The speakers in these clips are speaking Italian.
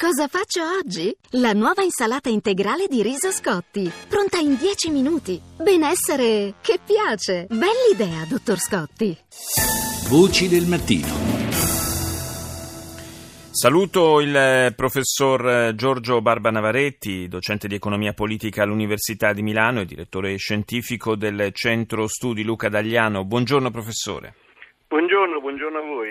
Cosa faccio oggi? La nuova insalata integrale di riso Scotti, pronta in 10 minuti. Benessere che piace. Bell'idea, dottor Scotti. Voci del mattino. Saluto il professor Giorgio Barba Navaretti, docente di economia politica all'Università di Milano e direttore scientifico del Centro Studi Luca Dagliano. Buongiorno professore. Buongiorno, buongiorno a voi.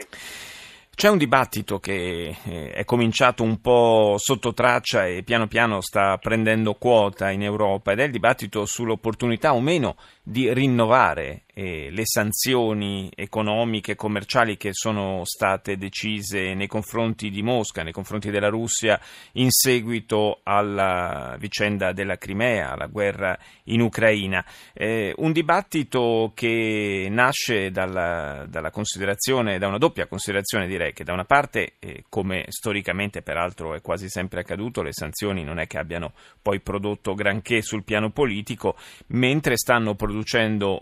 C'è un dibattito che eh, è cominciato un po' sotto traccia e piano piano sta prendendo quota in Europa ed è il dibattito sull'opportunità o meno di rinnovare eh, le sanzioni economiche e commerciali che sono state decise nei confronti di Mosca, nei confronti della Russia in seguito alla vicenda della Crimea, alla guerra in Ucraina. Eh, un dibattito che nasce dalla, dalla, considerazione, da una doppia considerazione direi che da una parte, eh, come storicamente peraltro è quasi sempre accaduto, le sanzioni non è che abbiano poi prodotto granché sul piano politico, mentre stanno producendo producendo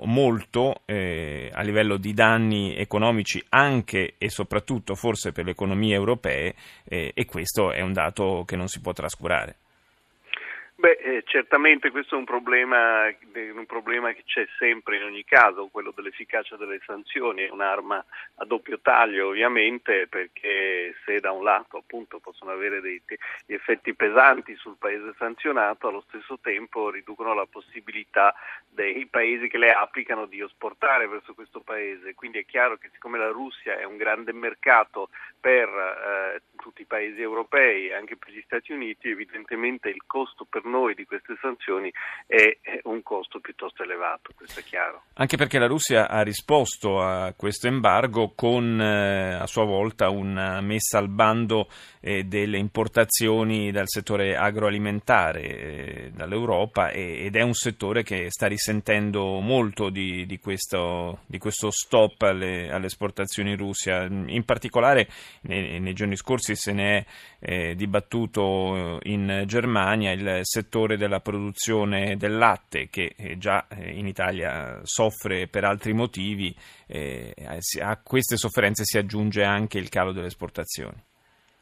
eh, a livello di danni economici anche e soprattutto forse per le economie europee eh, e questo è un dato che non si può trascurare. Beh, eh, certamente questo è un problema, un problema, che c'è sempre in ogni caso, quello dell'efficacia delle sanzioni, è un'arma a doppio taglio ovviamente perché se da un lato appunto possono avere dei effetti pesanti sul paese sanzionato, allo stesso tempo riducono la possibilità dei paesi che le applicano di esportare verso questo paese, quindi è chiaro che siccome la Russia è un grande mercato per eh, tutti i paesi europei, anche per gli Stati Uniti, evidentemente il costo per noi di queste sanzioni è un costo piuttosto elevato, questo è chiaro. Anche perché la Russia ha risposto a questo embargo con eh, a sua volta una messa al bando eh, delle importazioni dal settore agroalimentare eh, dall'Europa ed è un settore che sta risentendo molto di, di, questo, di questo, stop alle, alle, esportazioni Russia. In particolare nei, nei giorni scorsi se ne è eh, dibattuto in Germania il settore della produzione del latte che eh, già eh, in Italia soffre per altri motivi, eh, a queste sofferenze si aggiunge anche il calo delle esportazioni.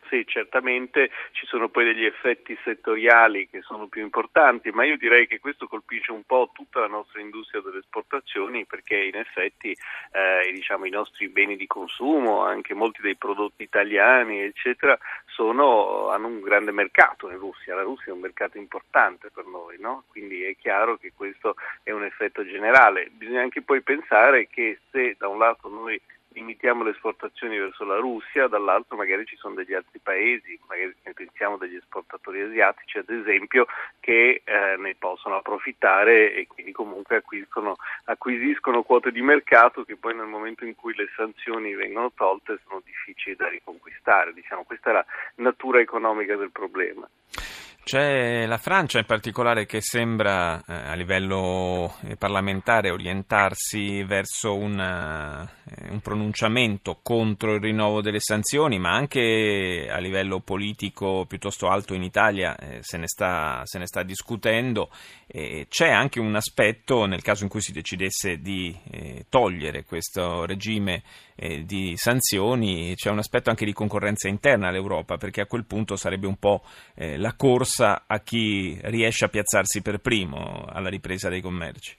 Sì, certamente ci sono poi degli effetti settoriali che sono più importanti, ma io direi che questo colpisce un po' tutta la nostra industria delle esportazioni perché in effetti eh, diciamo, i nostri beni di consumo, anche molti dei prodotti italiani, eccetera, sono, hanno un grande mercato in Russia. La Russia è un mercato importante per noi, no? quindi è chiaro che questo è un effetto generale. Bisogna anche poi pensare che se da un lato noi limitiamo le esportazioni verso la Russia, dall'altro magari ci sono degli altri paesi, magari pensiamo degli esportatori asiatici ad esempio, che eh, ne possono approfittare e quindi comunque acquisiscono, acquisiscono quote di mercato che poi nel momento in cui le sanzioni vengono tolte sono difficili da riconquistare. Diciamo, questa è la natura economica del problema. C'è la Francia in particolare che sembra eh, a livello eh, parlamentare orientarsi verso una, eh, un pronunciamento contro il rinnovo delle sanzioni, ma anche a livello politico piuttosto alto in Italia eh, se, ne sta, se, ne sta, discutendo. c'è anche un aspetto nel caso in cui si decidesse di eh, togliere questo regime eh, di sanzioni, c'è un aspetto anche di concorrenza interna all'Europa, perché a quel punto sarebbe un po' la corsa corsa a chi riesce a piazzarsi per primo alla ripresa dei commerci.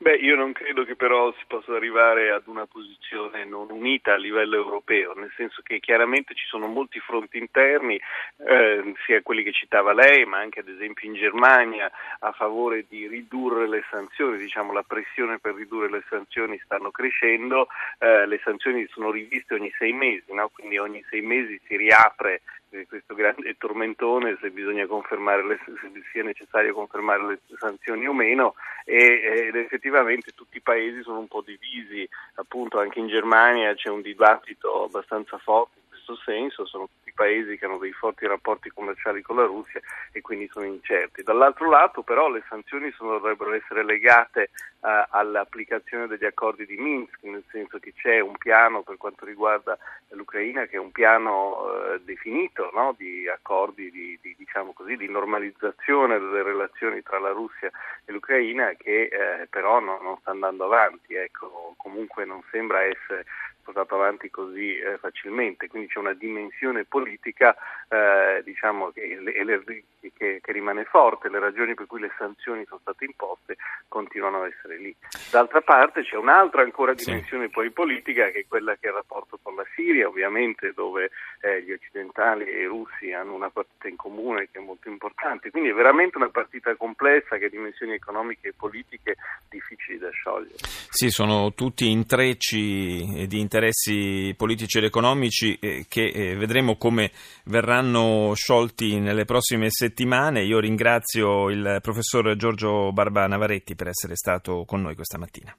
Beh, io non credo che però si possa arrivare ad una posizione non unita a livello europeo, nel senso che chiaramente ci sono molti fronti interni, eh, sia quelli che citava lei, ma anche ad esempio in Germania a favore di ridurre le sanzioni, diciamo la pressione per ridurre le sanzioni stanno crescendo, eh, le sanzioni sono riviste ogni sei mesi, no? quindi ogni sei mesi si riapre questo grande tormentone se bisogna confermare le, se sia necessario confermare le sanzioni o meno e, ed effettivamente tutti i paesi sono un po' divisi, appunto anche in Germania c'è un dibattito abbastanza forte questo senso, sono paesi che hanno dei forti rapporti commerciali con la Russia e quindi sono incerti. Dall'altro lato però le sanzioni sono, dovrebbero essere legate uh, all'applicazione degli accordi di Minsk, nel senso che c'è un piano per quanto riguarda l'Ucraina che è un piano uh, definito no? di accordi di, di, diciamo così, di, normalizzazione delle relazioni tra la Russia e l'Ucraina che eh, però no, non sta andando avanti, ecco, comunque non sembra essere portato avanti così eh, facilmente, quindi c'è una dimensione politica eh, diciamo, che, le, che, che, rimane forte, le ragioni per cui le sanzioni sono state imposte continuano a essere lì. D'altra parte c'è un'altra ancora dimensione sì. poi politica che è quella che è il rapporto con la Siria, ovviamente dove eh, gli occidentali e i russi hanno una partita in comune che è molto importante, quindi è veramente una partita complessa che ha dimensioni economiche e politiche difficili da sciogliere. Sì, sono tutti intrecci di interessi politici ed economici eh, che eh, vedremo come verranno sciolti nelle prossime settimane. Io ringrazio il professor Giorgio Barba Navaretti per essere stato con noi questa mattina.